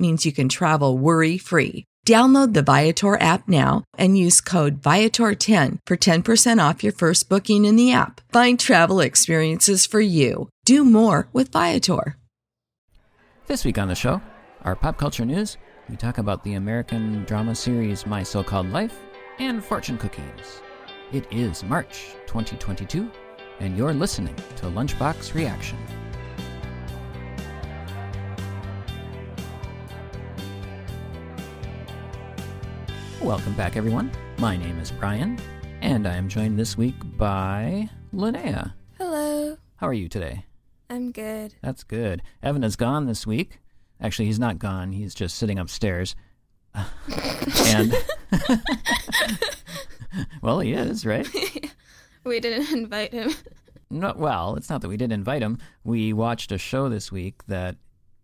means you can travel worry free. Download the Viator app now and use code Viator10 for 10% off your first booking in the app. Find travel experiences for you. Do more with Viator. This week on the show, our pop culture news, we talk about the American drama series My So Called Life and fortune cookies. It is March 2022, and you're listening to Lunchbox Reaction. Welcome back, everyone. My name is Brian, and I am joined this week by Linnea. Hello. How are you today? I'm good. That's good. Evan is gone this week. Actually, he's not gone. He's just sitting upstairs. and well, he is, right? we didn't invite him. No, well, it's not that we didn't invite him. We watched a show this week that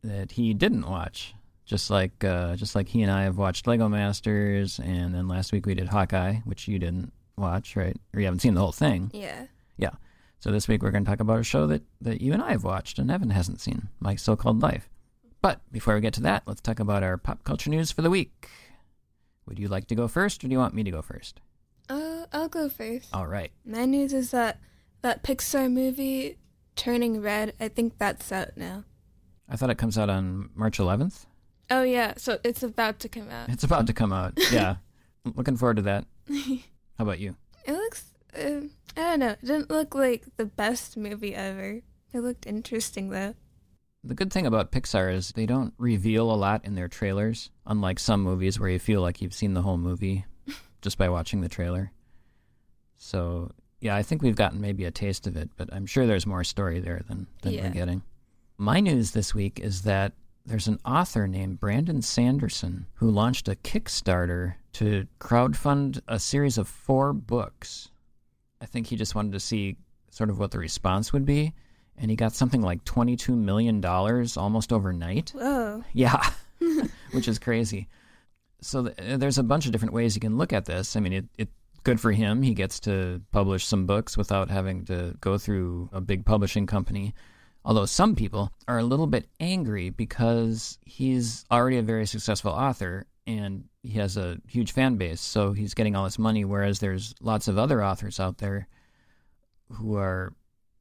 that he didn't watch. Just like uh, just like he and I have watched Lego Masters, and then last week we did Hawkeye, which you didn't watch, right? Or you haven't seen the whole thing. Yeah. Yeah. So this week we're going to talk about a show that, that you and I have watched and Evan hasn't seen, My So-Called Life. But before we get to that, let's talk about our pop culture news for the week. Would you like to go first, or do you want me to go first? Uh, I'll go first. All right. My news is that that Pixar movie, Turning Red, I think that's out now. I thought it comes out on March 11th. Oh yeah, so it's about to come out. It's about to come out. Yeah. Looking forward to that. How about you? It looks, uh, I don't know, it didn't look like the best movie ever. It looked interesting though. The good thing about Pixar is they don't reveal a lot in their trailers, unlike some movies where you feel like you've seen the whole movie just by watching the trailer. So, yeah, I think we've gotten maybe a taste of it, but I'm sure there's more story there than, than Yeah. we're getting. My news this week is that there's an author named Brandon Sanderson who launched a Kickstarter to crowdfund a series of four books. I think he just wanted to see sort of what the response would be, and he got something like $22 million almost overnight. Whoa. Yeah, which is crazy. So th- there's a bunch of different ways you can look at this. I mean, it, it good for him. He gets to publish some books without having to go through a big publishing company. Although some people are a little bit angry because he's already a very successful author and he has a huge fan base, so he's getting all this money, whereas there's lots of other authors out there who are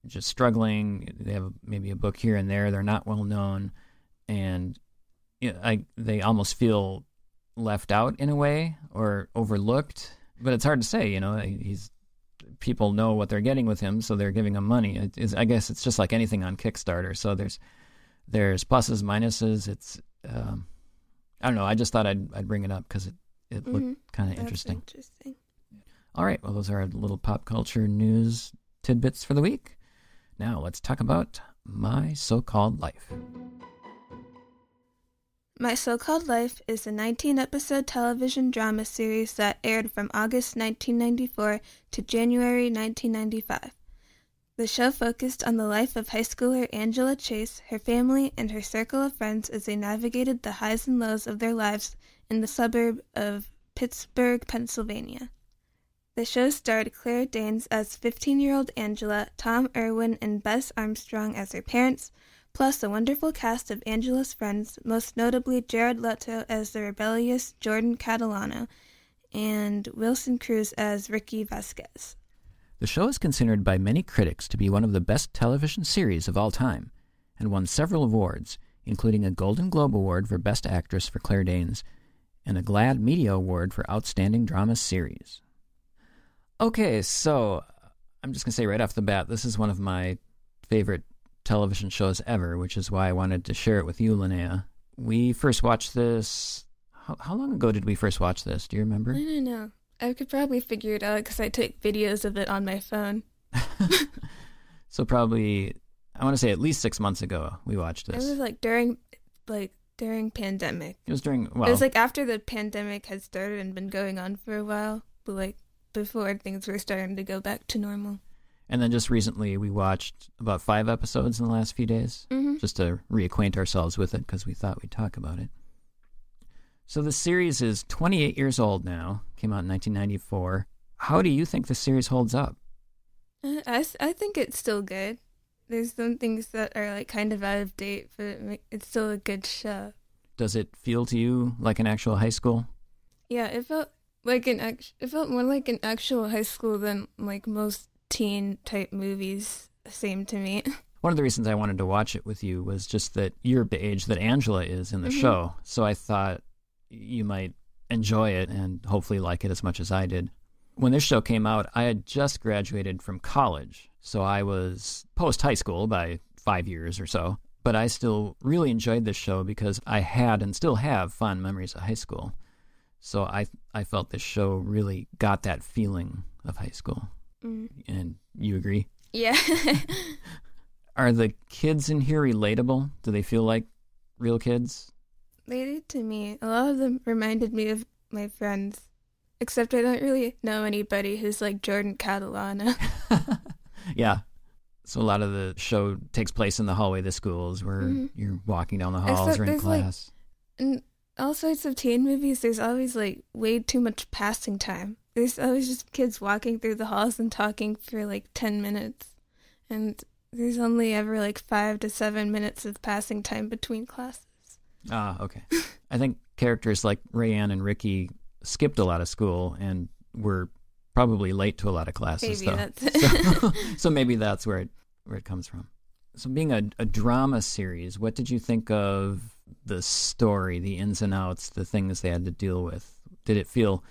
just struggling. They have maybe a book here and there. They're not well known, and I they almost feel left out in a way or overlooked. But it's hard to say. You know, he's people know what they're getting with him, so they're giving him money. It is, I guess it's just like anything on Kickstarter. So there's there's pluses, minuses. It's um, I don't know. I just thought I'd I'd bring it up because it it looked Mhm. kind of interesting. interesting. All right. Well, those are our little pop culture news tidbits for the week. Now let's talk about my so-called life. My So Called Life is a 19 episode television drama series that aired from August 1994 to January 1995. The show focused on the life of high schooler Angela Chase, her family, and her circle of friends as they navigated the highs and lows of their lives in the suburb of Pittsburgh, Pennsylvania. The show starred Claire Danes as 15 year old Angela, Tom Irwin and Bess Armstrong as her parents, plus a wonderful cast of Angela's friends, most notably Jared Leto as the rebellious Jordan Catalano and Wilson Cruz as Ricky Vasquez. The show is considered by many critics to be one of the best television series of all time and won several awards, including a Golden Globe Award for Best Actress for Claire Danes and a GLAAD Media Award for Outstanding Drama Series. Okay, so I'm just going to say right off the bat, this is one of my favorite television shows ever, which is why I wanted to share it with you, Linnea. We first watched this, How, how long ago did we first watch this? Do you remember? I don't know. I could probably figure it out because I took videos of it on my phone. so probably, I want to say at least six months ago we watched this. It was like during, like during pandemic. It was during well, it was like after the pandemic had started and been going on for a while, but like before things were starting to go back to normal. And then just recently we watched about five episodes in the last few days, Mm-hmm. just to reacquaint ourselves with it because we thought we'd talk about it. So the series is 28 years old now. Came out in 1994. How do you think the series holds up? Uh, I, I think it's still good. There's some things that are like kind of out of date, but it, it's still a good show. Does it feel to you like an actual high school? Yeah, it felt like an act- it felt more like an actual high school than like most teen type movies seem to me. One of the reasons I wanted to watch it with you was just that you're the age that Angela is in the Mhm. show. So I thought you might enjoy it and hopefully like it as much as I did. When this show came out, I had just graduated from college. So I was post high school by five years or so. But I still really enjoyed this show because I had and still have fond memories of high school. So I I felt this show really got that feeling of high school. Mm. And you agree? Yeah. Are the kids in here relatable? Do they feel like real kids? they did to me. A lot of them reminded me of my friends. Except I don't really know anybody who's like Jordan Catalano. yeah. So a lot of the show takes place in the hallway of the schools where Mhm. you're walking down the halls Except or in there's, like, class. In all sorts of teen movies, there's always like way too much passing time. There's always just kids walking through the halls and talking for like 10 minutes. And there's only ever like five to seven minutes of passing time between classes. Ah, okay. I think characters like Rayanne and Ricky skipped a lot of school and were probably late to a lot of classes. Maybe though. that's it. so, so maybe that's where it where it comes from. So being a, a drama series, what did you think of the story, the ins and outs, the things they had to deal with? Did it feel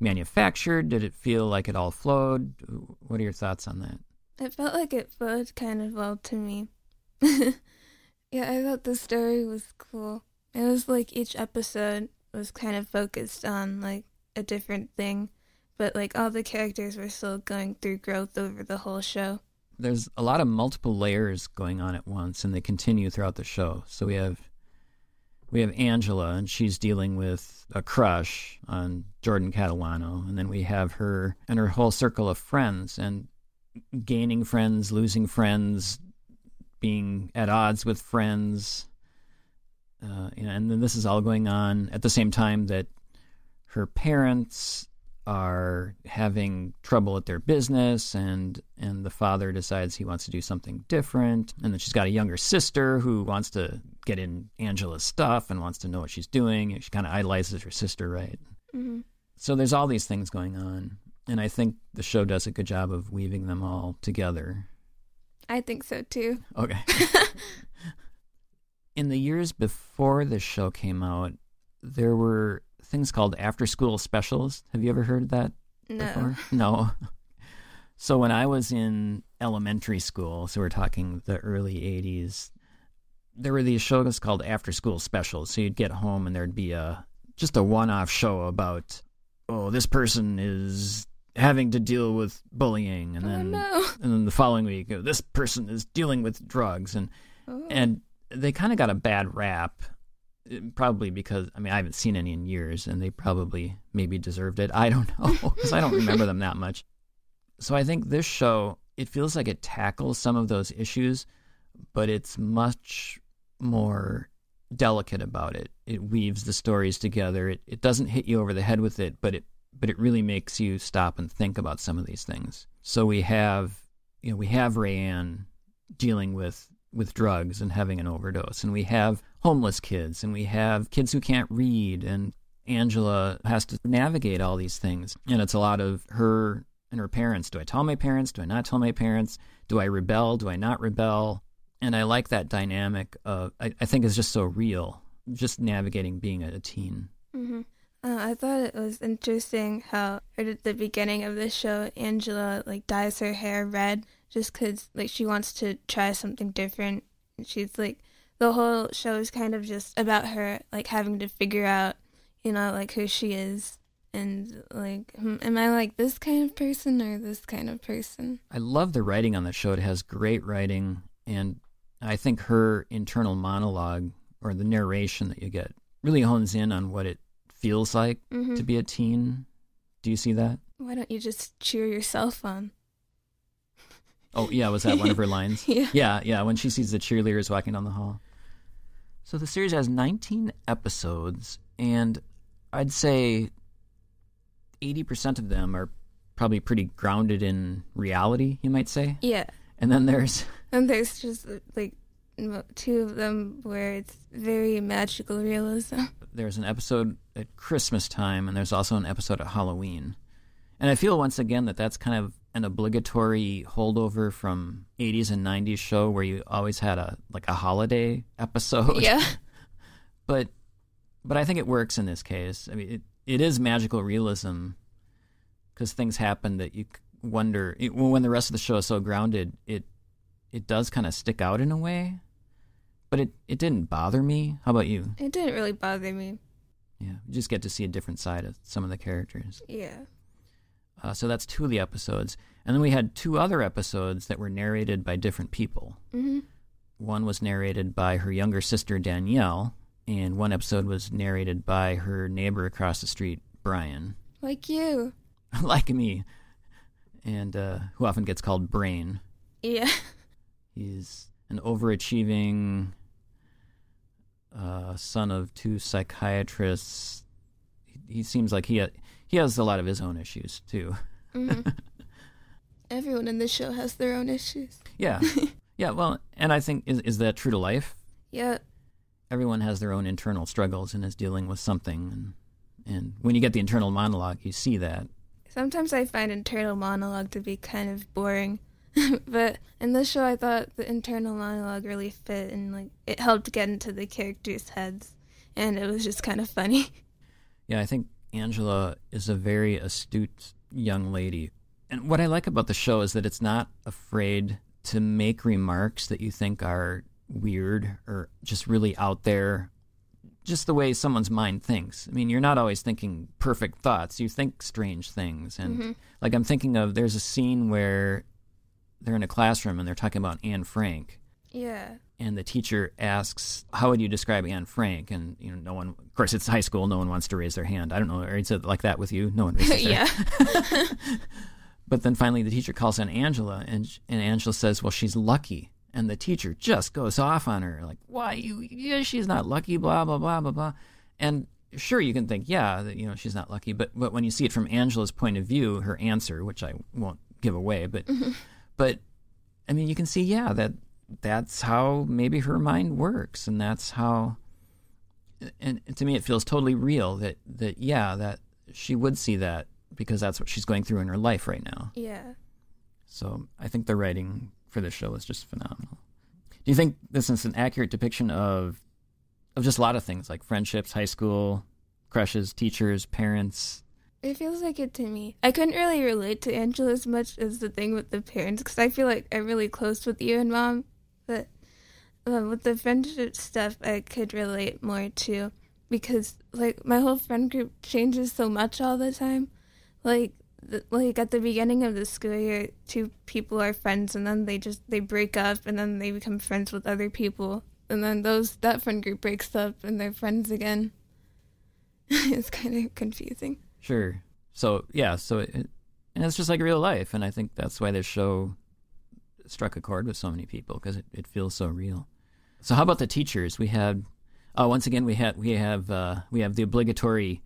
manufactured? Did it feel like it all flowed? What are your thoughts on that? It felt like it flowed kind of well to me. yeah, I thought the story was cool. It was like each episode was kind of focused on like a different thing, but like all the characters were still going through growth over the whole show. There's a lot of multiple layers going on at once, and they continue throughout the show. So we have we have Angela, and she's dealing with a crush on Jordan Catalano, and then we have her and her whole circle of friends, and gaining friends, losing friends, being at odds with friends, uh, and then this is all going on at the same time that her parents are having trouble at their business and and the father decides he wants to do something different. And then she's got a younger sister who wants to get in Angela's stuff and wants to know what she's doing. She kind of idolizes her sister right? Hmm so there's all these things going on. And I think the show does a good job of weaving them all together. I think so too. okay. In the years before this show came out there were things called after school specials have you ever heard of that No. before? No. So when I was in elementary school, so we're talking the early 80s, there were these shows called after school specials. So you'd get home and there'd be a just a one-off show about oh, this person is having to deal with bullying and Oh then no. and then the following week oh, this person is dealing with drugs and Oh. and they kind of got a bad rap probably because i mean i haven't seen any in years and they probably maybe deserved it. I don't know because i don't remember them that much. So i think this show it feels like it tackles some of those issues but it's much more delicate about it. It weaves the stories together. It, it doesn't hit you over the head with it but it but it really makes you stop and think about some of these things. So we have you know we have rayanne dealing with with drugs and having an overdose. And we have homeless kids and we have kids who can't read and Angela has to navigate all these things. And it's a lot of her and her parents. Do I tell my parents? Do I not tell my parents? Do I rebel? Do I not rebel? And I like that dynamic of I, I think is just so real just navigating being a teen. Hmm Uh, I thought it was interesting how at the beginning of the show, Angela like dyes her hair red just 'cause like she wants to try something different. She's like the whole show is kind of just about her like having to figure out, you know, like who she is. And like, hmm, am I like this kind of person or this kind of person? I love the writing on the show. It has great writing, and I think her internal monologue or the narration that you get really hones in on what it feels like Mm-hmm. to be a teen. Do you see that? Why don't you just cheer yourself on? Oh, yeah, was that one of her lines? Yeah. Yeah, yeah, when she sees the cheerleaders walking down the hall. So the series has 19 episodes, and I'd say 80% of them are probably pretty grounded in reality, you might say. Yeah. And then there's And there's just like two of them where it's very magical realism. there's an episode at Christmas time, and there's also an episode at Halloween. And I feel once again that that's kind of an obligatory holdover from 80s and 90s show where you always had a like a holiday episode. yeah. but but I think it works in this case. I mean, it, it is magical realism because things happen that you wonder it, when the rest of the show is so grounded. It it does kind of stick out in a way, but it it didn't bother me. How about you? It didn't really bother me. Yeah, you just get to see a different side of some of the characters. Yeah. Uh, so that's two of the episodes, and then we had two other episodes that were narrated by different people. hmm One was narrated by her younger sister Danielle, and one episode was narrated by her neighbor across the street, Brian, Like you. like me, and uh, who often gets called Brain. Yeah. He's an overachieving uh, son of two psychiatrists. He, he seems like he ha- he has a lot of his own issues too. hmm Everyone in this show has their own issues. Yeah, yeah. Well, and I think is is that true to life? Yeah. Everyone has their own internal struggles and is dealing with something, and and when you get the internal monologue, you see that. Sometimes I find internal monologue to be kind of boring. but in this show I thought the internal monologue really fit and like it helped get into the characters' heads and it was just kind of funny. Yeah, I think Angela is a very astute young lady. And what I like about the show is that it's not afraid to make remarks that you think are weird or just really out there, just the way someone's mind thinks. I mean, you're not always thinking perfect thoughts, you think strange things. And mm-hmm. like, I'm thinking of there's a scene where they're in a classroom and they're talking about Anne Frank Yeah. and the teacher asks, "How would you describe Anne Frank?" And you know, no one. Of course, it's high school. No one wants to raise their hand. I don't know. Or is like that with you? No one raises their yeah. But then finally, the teacher calls on Angela, and and Angela says, "Well, she's lucky." And the teacher just goes off on her, like, "Why you? Yeah, she's not lucky." Blah blah blah blah blah. And sure, you can think, yeah, that, you know, she's not lucky. But but when you see it from Angela's point of view, her answer, which I won't give away, but mm-hmm. but I mean, you can see, yeah, that that's how maybe her mind works, and that's how. And to me, it feels totally real that that yeah, that she would see that because that's what she's going through in her life right now. Yeah. So I think the writing for this show is just phenomenal. Do you think this is an accurate depiction of of just a lot of things like friendships, high school crushes, teachers, parents? It feels like it to me. I couldn't really relate to Angela as much as the thing with the parents because I feel like I'm really close with you and mom. But um, with the friendship stuff, I could relate more to because like my whole friend group changes so much all the time. Like the, like at the beginning of the school year, two people are friends and then they just they break up and then they become friends with other people and then those that friend group breaks up and they're friends again. it's kind of confusing. Sure. So yeah, so it, and it's just like real life, and I think that's why this show struck a chord with so many people because it, it feels so real. So how about the teachers? We had uh, once again we had we have uh, we have the obligatory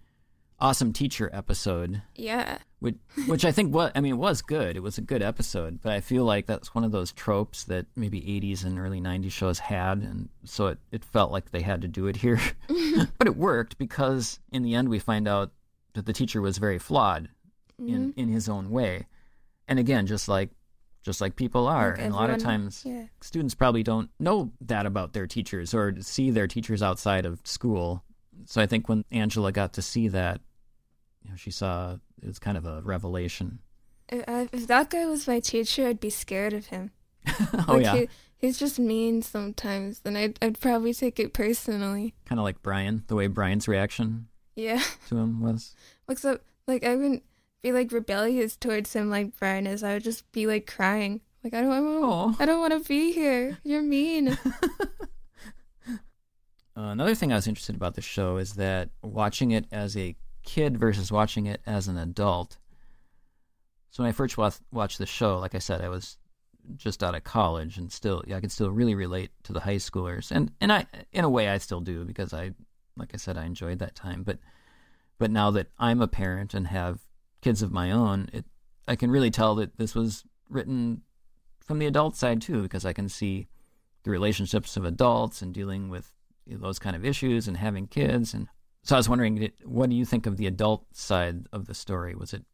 awesome teacher episode, Yeah. which which I think what I mean it was good. It was a good episode, but I feel like that's one of those tropes that maybe 80s and early 90s shows had, and so it it felt like they had to do it here, but it worked because in the end we find out that the teacher was very flawed in in his own way, and again just like just like people are, Like and a lot of times Yeah. students probably don't know that about their teachers or see their teachers outside of school. So I think when Angela got to see that, you know, she saw it was kind of a revelation. If, if that guy was my teacher, I'd be scared of him. oh Like, yeah, he, he's just mean sometimes, and I'd, I'd probably take it personally. kind of like Brian, the way Brian's reaction. Yeah. to him was? Except, like, I wouldn't be like rebellious towards him like Brian is. I would just be like crying. Like, I don't, Aw. don't, I don't want to be here. You're mean. Uh, another thing I was interested about the show is that watching it as a kid versus watching it as an adult. So when I first wa- watched the show, like I said, I was just out of college and still, yeah, I could still really relate to the high schoolers, and and I, in a way, I still do because I, like I said, I enjoyed that time. But but now that I'm a parent and have kids of my own, it I can really tell that this was written from the adult side too, because I can see the relationships of adults and dealing with those kind of issues and having kids. And so I was wondering, what do you think of the adult side of the story? Was it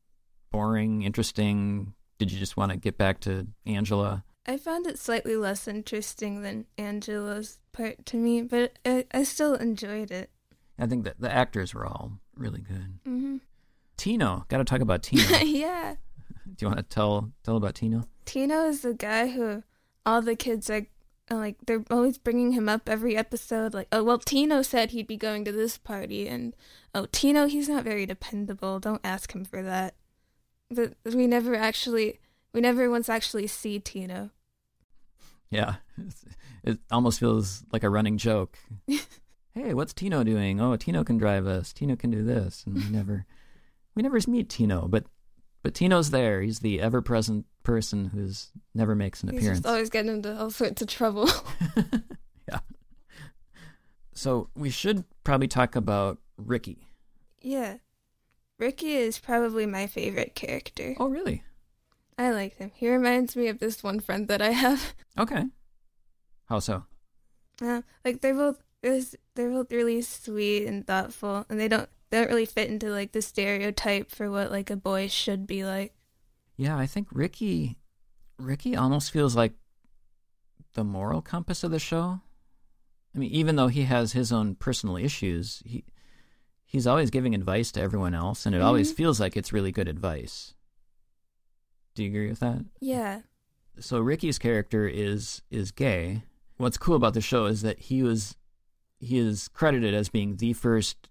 boring, interesting? Did you just want to get back to Angela? I found it slightly less interesting than Angela's part to me, but I, I still enjoyed it. I think that the actors were all really good. hmm Tino, got to talk about Tino. Yeah. Do you want to tell tell about Tino? Tino is the guy who all the kids are like they're always bringing him up every episode like oh well Tino said he'd be going to this party and oh Tino he's not very dependable don't ask him for that but we never actually we never once actually see Tino Yeah, it almost feels like a running joke. hey, what's Tino doing? Oh, Tino can drive us. Tino can do this, and we never, we never meet Tino. But, but Tino's there. He's the ever-present person who's never makes an he's appearance. just always getting into all sorts of trouble yeah. So we should probably talk about Ricky. yeah Ricky is probably my favorite character Oh, really? I like him he reminds me of this one friend that I have Okay. How so? Uh, like they're both they're both really sweet and thoughtful, and they don't they don't really fit into like the stereotype for what like a boy should be like. Yeah, I think Ricky, Ricky almost feels like the moral compass of the show. I mean, even though he has his own personal issues, he he's always giving advice to everyone else, and it always Mhm. feels like it's really good advice. Do you agree with that? Yeah, So Ricky's character is is gay. What's cool about the show is that he was he is credited as being the first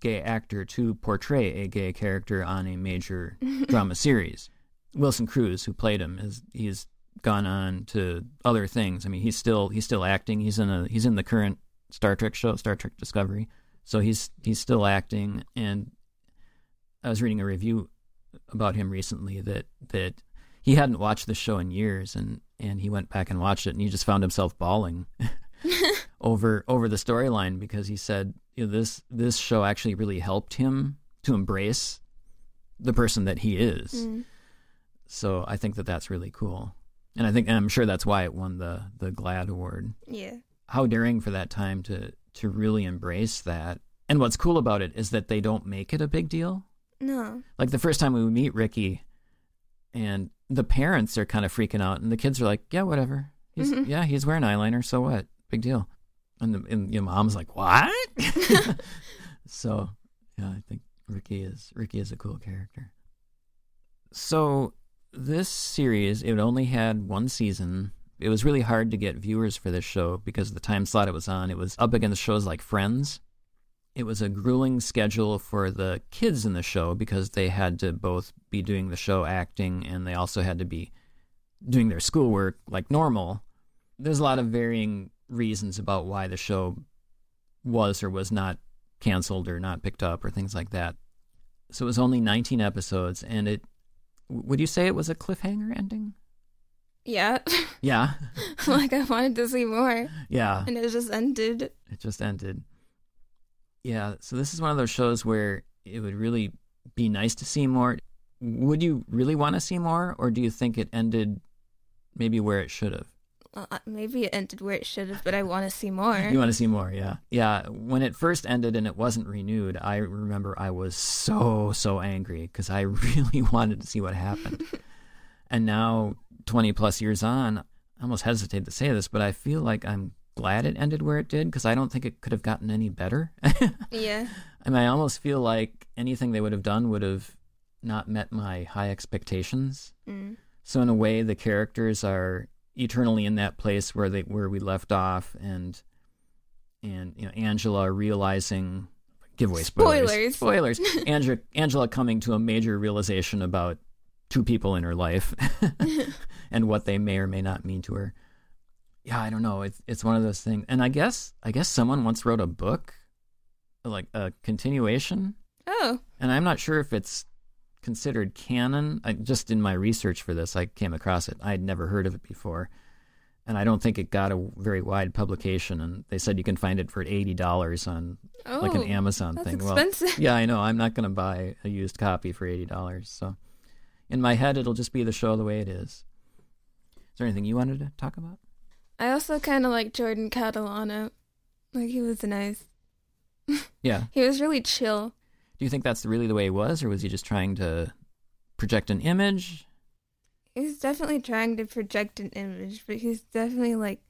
gay actor to portray a gay character on a major drama series. Wilson Cruz, who played him, is he's gone on to other things. I mean, he's still he's still acting. He's in a he's in the current Star Trek show, Star Trek Discovery. So he's he's still acting. And I was reading a review about him recently that that he hadn't watched the show in years, and and he went back and watched it, and he just found himself bawling over over the storyline because he said you know, this this show actually really helped him to embrace the person that he is. Mm. So I think that that's really cool, and I think and I'm sure that's why it won the the GLAAD award. yeah, How daring for that time to to really embrace that. And what's cool about it is that they don't make it a big deal. no, Like the first time we meet Ricky, and the parents are kind of freaking out, and the kids are like, "Yeah, whatever. He's Mhm. yeah, he's wearing eyeliner. So what? Big deal." And the and your mom's like, "What?" so yeah, I think Ricky is Ricky is a cool character. So this series, it only had one season. It was really hard to get viewers for this show because of the time slot it was on. It was up against shows like Friends. It was a grueling schedule for the kids in the show because they had to both be doing the show acting and they also had to be doing their schoolwork like normal. There's a lot of varying reasons about why the show was or was not canceled or not picked up or things like that. So it was only 19 episodes and it would you say it was a cliffhanger ending? yeah. Yeah. like I wanted to see more, yeah. and it just ended. It just ended. Yeah, so this is one of those shows where it would really be nice to see more. Would you really want to see more, or do you think it ended maybe where it should have? Well, uh, maybe it ended where it should have, but I want to see more. You want to see more, yeah. Yeah, when it first ended and it wasn't renewed, I remember I was so, so angry because I really wanted to see what happened. and now, 20 plus years on, I almost hesitate to say this, but I feel like I'm glad it ended where it did because I don't think it could have gotten any better. yeah, I mean, I almost feel like anything they would have done would have not met my high expectations. mm. So in a way, the characters are eternally in that place where they where we left off, and and you know Angela realizing give away spoilers. Spoilers. Spoilers. Angela, Angela coming to a major realization about two people in her life and what they may or may not mean to her. Yeah, I don't know. It's it's one of those things. And I guess I guess someone once wrote a book, like a continuation, Oh, and I'm not sure if it's considered canon. I, just in my research for this, I came across it. I had never heard of it before, and I don't think it got a very wide publication. And they said you can find it for eighty dollars on oh, like an oh, Amazon that's thing. expensive. Well, yeah, I know. I'm not going to buy a used copy for eighty dollars. So, in my head, it'll just be the show the way it is. Is there anything you wanted to talk about? I also kind of like Jordan Catalano. Like he was nice. Yeah. He was really chill. Do you think that's really the way he was, or was he just trying to project an image? He's definitely trying to project an image, but he's definitely like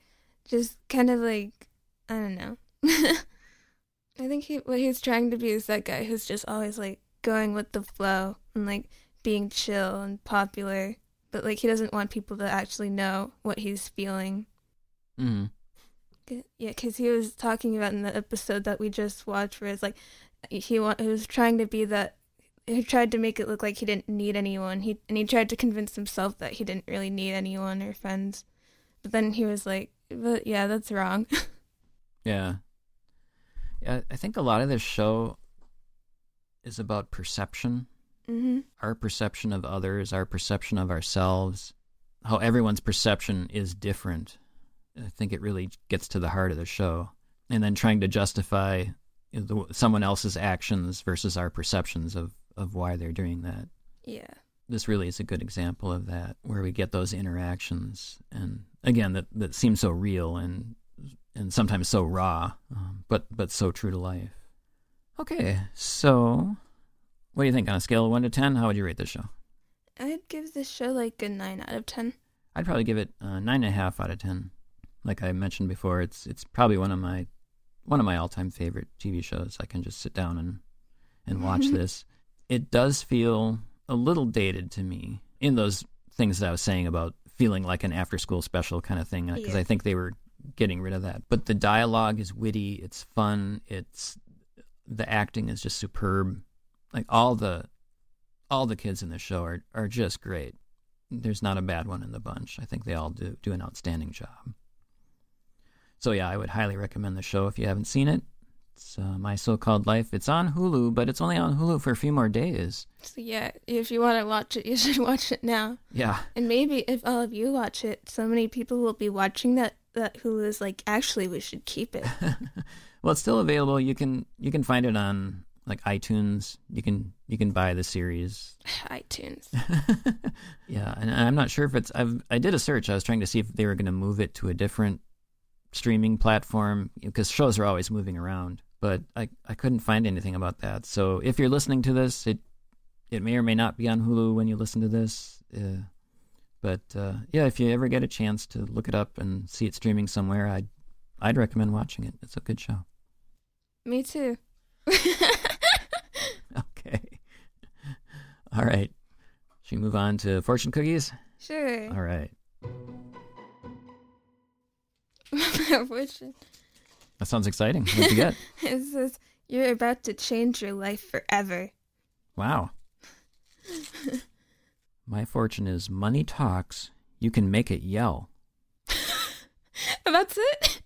just kind of like I don't know. I think he what he's trying to be is that guy who's just always like going with the flow and like being chill and popular, but like he doesn't want people to actually know what he's feeling. Mm-hmm. Yeah, because he was talking about in the episode that we just watched, where it's like he wa- he was trying to be that. He tried to make it look like he didn't need anyone. He and he tried to convince himself that he didn't really need anyone or friends. But then he was like, "But yeah, that's wrong." Yeah. Yeah, I think a lot of this show is about perception. hmm Our perception of others, our perception of ourselves, how everyone's perception is different. I think it really gets to the heart of the show. And then trying to justify the, someone else's actions versus our perceptions of, of why they're doing that. Yeah. This really is a good example of that, where we get those interactions, and again, that that seem so real and and sometimes so raw, um, but but so true to life. Okay, so what do you think on a scale of one to ten? How would you rate this show? I'd give this show like a nine out of ten. I'd probably give it uh, nine and a half out of ten. Like I mentioned before, it's it's probably one of my one of my all time favorite TV shows. I can just sit down and and mm-hmm. watch this. It does feel a little dated to me in those things that I was saying about feeling like an after school special kind of thing uh, because Yeah. I think they were getting rid of that. But the dialogue is witty, it's fun, it's the acting is just superb. Like all the all the kids in the show are are just great. There's not a bad one in the bunch. I think they all do do an outstanding job. So yeah, I would highly recommend the show if you haven't seen it. It's uh, My So-Called Life. It's on Hulu, but it's only on Hulu for a few more days. So yeah, if you want to watch it, you should watch it now. Yeah, And maybe if all of you watch it, so many people will be watching that that Hulu is like, actually, we should keep it. well, it's still available. You can you can find it on like iTunes. You can you can buy the series. iTunes. yeah, and I'm not sure if it's. I've I did a search. I was trying to see if they were going to move it to a different streaming platform because shows are always moving around. But I I couldn't find anything about that. So if you're listening to this, it it may or may not be on Hulu when you listen to this. Uh, but uh, yeah, if you ever get a chance to look it up and see it streaming somewhere, I'd I'd recommend watching it. It's a good show. Me too. Okay. All right. Should we move on to fortune cookies? sure. All right. Which That sounds exciting. What'd you get? it says you're about to change your life forever. Wow. My fortune is money talks. You can make it yell. That's it.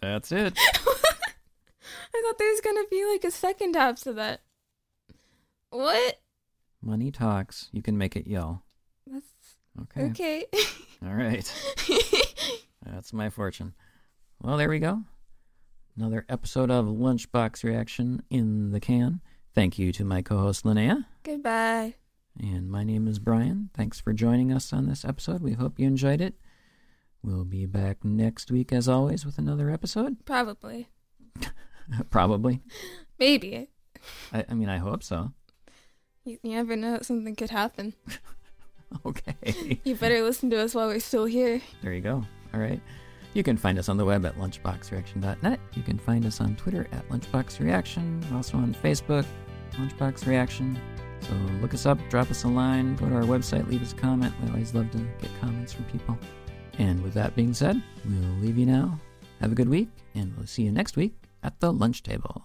That's it. I thought there was gonna be like a second half to that. What? Money talks. You can make it yell. That's Okay. okay. All right. That's my fortune. Well, there we go. Another episode of Lunchbox Reaction in the can. Thank you to my co host Linnea. Goodbye. And my name is Brian. Thanks for joining us on this episode. We hope you enjoyed it. We'll be back next week, as always, with another episode. Probably. Probably. Maybe. I, I mean, I hope so. You, you never know. Something could happen. Okay. You better listen to us while we're still here. there you go. All right. You can find us on the web at lunchboxreaction.net. You can find us on Twitter at lunchboxreaction, also on Facebook, Lunchbox Reaction. So look us up, drop us a line, go to our website, leave us a comment. We always love to get comments from people. And with that being said, we'll leave you now. Have a good week, and we'll see you next week at the lunch table.